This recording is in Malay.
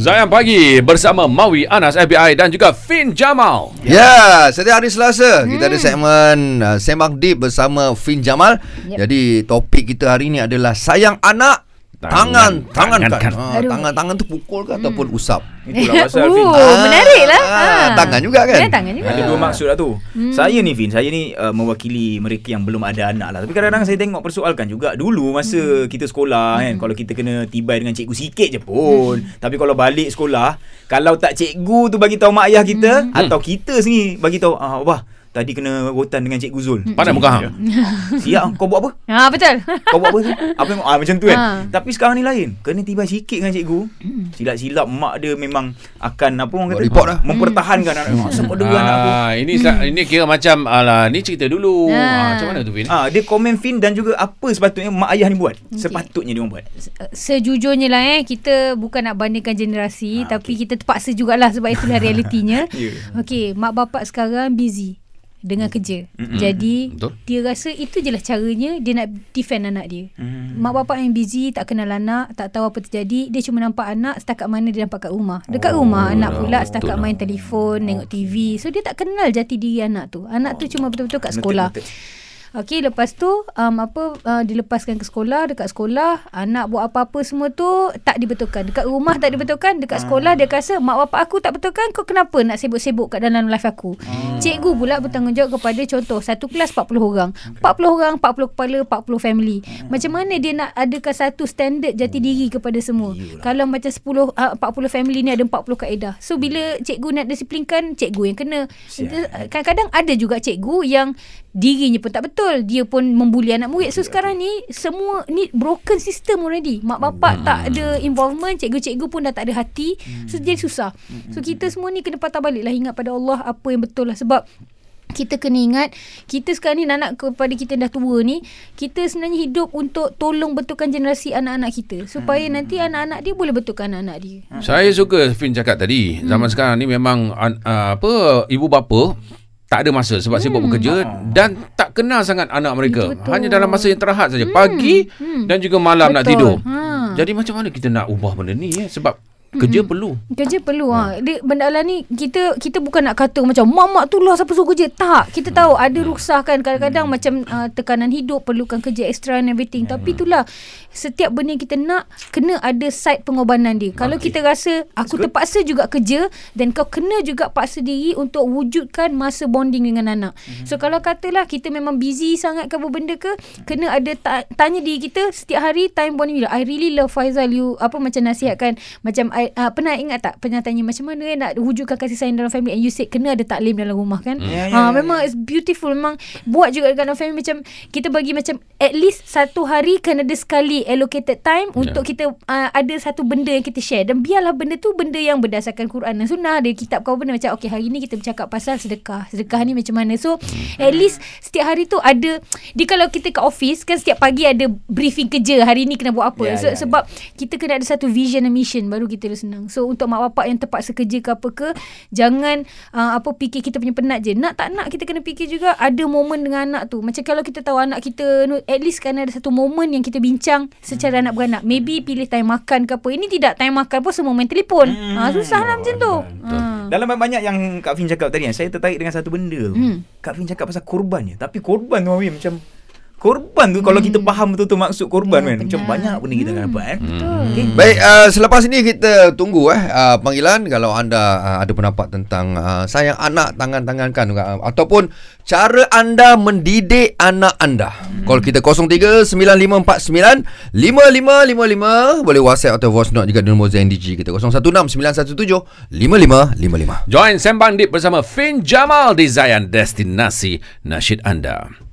Zayan Pagi bersama Mawi Anas FBI dan juga Fin Jamal. Ya, setiap hari Selasa hmm. kita ada segmen uh, Sembang Deep bersama Fin Jamal. Yep. Jadi topik kita hari ini adalah sayang anak tangan tangan, Tangan, kan. tangan. Ha, tangan tangan tu pukul ke ataupun usap. Itulah pasal Fin. Oh, menarik lah. Ah, Ha. tangan juga kan? Ya, tangan juga. Ada dua maksud lah tu. Hmm. Saya ni Fin, saya ni uh, mewakili mereka yang belum ada anak lah. Tapi kadang-kadang saya tengok persoalkan juga dulu masa hmm. kita sekolah kan, kalau kita kena tibai dengan cikgu sikit je pun. Hmm. Tapi kalau balik sekolah, kalau tak cikgu tu bagi tahu mak ayah kita hmm. atau kita sendiri bagi tahu ah wah tadi kena rotan dengan cikgu Zul. Pandai muka hang. Siap kau buat apa? Ha, betul. Kau buat apa tu? Apa yang ah, macam tu kan. Ha. Tapi sekarang ni lain. Kena tiba sikit dengan cikgu. Silap-silap mak dia memang akan apa orang kata? report lah. Mempertahankan anak. Ah, Siapa dulu anak aku? Ah, ini hmm. ini kira macam alah ni cerita dulu. Ah. Ah, macam mana tu Fin? Ah, dia komen Fin dan juga apa sepatutnya mak ayah ni buat. Sepatutnya dia buat. Sejujurnya lah eh Kita bukan nak bandingkan generasi Ah, Tapi kita terpaksa jugalah Sebab itulah realitinya Ya. Okey Mak bapak sekarang busy dengan kerja. Mm-mm. Jadi Betul. dia rasa itu je lah caranya dia nak defend anak dia. Hmm. Mak bapak yang busy tak kenal anak, tak tahu apa terjadi, dia cuma nampak anak setakat mana dia nampak kat rumah. Dekat Oh, rumah anak lah, pula betul setakat lah. main telefon, tengok TV. So dia tak kenal jati diri anak tu. Anak tu cuma betul-betul kat Betul, sekolah. betul. Okey, lepas tu um, apa uh, dilepaskan ke sekolah, dekat sekolah, anak buat apa-apa semua tu tak dibetulkan. Dekat rumah tak dibetulkan, dekat sekolah dia rasa mak bapak aku tak betulkan, kau kenapa nak sibuk-sibuk kat dalam life aku? Cikgu pula bertanggungjawab kepada contoh satu kelas 40 orang. 40 orang, 40 kepala, 40 family. Macam mana dia nak adakan satu standard jati diri kepada semua? Kalau macam 10 uh, 40 family ni ada 40 kaedah. So bila cikgu nak disiplinkan, cikgu yang kena. Sial. Kadang-kadang ada juga cikgu yang dirinya pun tak betul. Dia pun membuli anak murid. So sekarang ni semua ni broken system already. Mak bapak tak ada involvement cikgu-cikgu pun dah tak ada hati. So jadi susah. So kita semua ni kena patah balik lah. Ingat pada Allah apa yang betul lah. Sebab kita kena ingat kita sekarang ni nak kepada kita dah tua ni kita sebenarnya hidup untuk tolong betulkan generasi anak-anak kita. Supaya nanti anak-anak dia boleh betulkan anak-anak dia. Saya suka Fin cakap tadi. Zaman sekarang ni memang an, uh, apa ibu bapa tak ada masa sebab sibuk bekerja dan tak kenal sangat anak mereka. Betul. Hanya dalam masa yang terhad saja. Pagi dan juga malam nak Betul. tidur. Ha. Jadi macam mana kita nak ubah benda ni eh? Sebab kerja perlu. Kerja perlu ha. Dia, benda lah ni kita kita bukan nak kata macam mak-mak tu lah siapa suruh kerja. Tak. Kita tahu ada ruksah kan kadang-kadang macam uh, tekanan hidup perlukan kerja extra and everything. Tapi itulah setiap benda kita nak kena ada side pengorbanan dia. Kalau kita rasa aku terpaksa juga kerja dan kau kena juga paksa diri untuk wujudkan masa bonding dengan anak. So kalau katalah kita memang busy sangat ke apa benda ke kena ada ta- tanya diri kita setiap hari time bonding bila I really love Faizal you apa macam nasihatkan macam I, uh, pernah ingat tak pernah tanya macam mana eh nak wujudkan kasih sayang dalam family? And you said kena ada taklim dalam rumah kan? Ya, ya, Ah, ya, memang it's beautiful. Memang buat juga dalam family. Macam kita bagi macam at least satu hari kena ada sekali allocated time untuk kita uh, ada satu benda yang kita share. Dan biarlah benda tu benda yang berdasarkan Quran dan sunnah. Ada kitab kau benda macam okay hari ni kita bercakap pasal sedekah. Sedekah ni macam mana? So at least setiap hari tu ada di kalau kita kat office kan setiap pagi ada briefing kerja hari ni kena buat apa? Ya, so, ya, ya. sebab kita kena ada satu vision and mission baru kita dah senang so untuk mak bapak yang terpaksa kerja ke apa ke jangan uh, apa fikir kita punya penat je nak tak nak kita kena fikir juga ada momen dengan anak tu macam kalau kita tahu anak kita no, at least kan ada satu momen yang kita bincang secara anak beranak maybe pilih time makan ke apa ini tidak time makan pun semua main telefon Hmm. ha, susah lah macam tu ha. Dalam banyak yang Kak Fin cakap tadi kan, saya tertarik dengan satu benda. Hmm. Kak Fin cakap pasal korban je. Tapi korban tu Mami macam korban tu kalau kita faham betul-betul maksud korban Ya, kan. Macam benar. banyak benda kita akan dapat kan. betul Okay. Baik, uh, selepas ini kita tunggu eh uh, panggilan kalau anda uh, ada pendapat tentang uh, sayang anak tangan-tangankan uh, ataupun cara anda mendidik anak anda. Hmm. Call kita 0395495555 boleh WhatsApp atau voice note juga di nombor ZNDG kita 0169175555. Join Sembang Deep bersama Fin Jamal di Zayan Destinasi Nasyid Anda.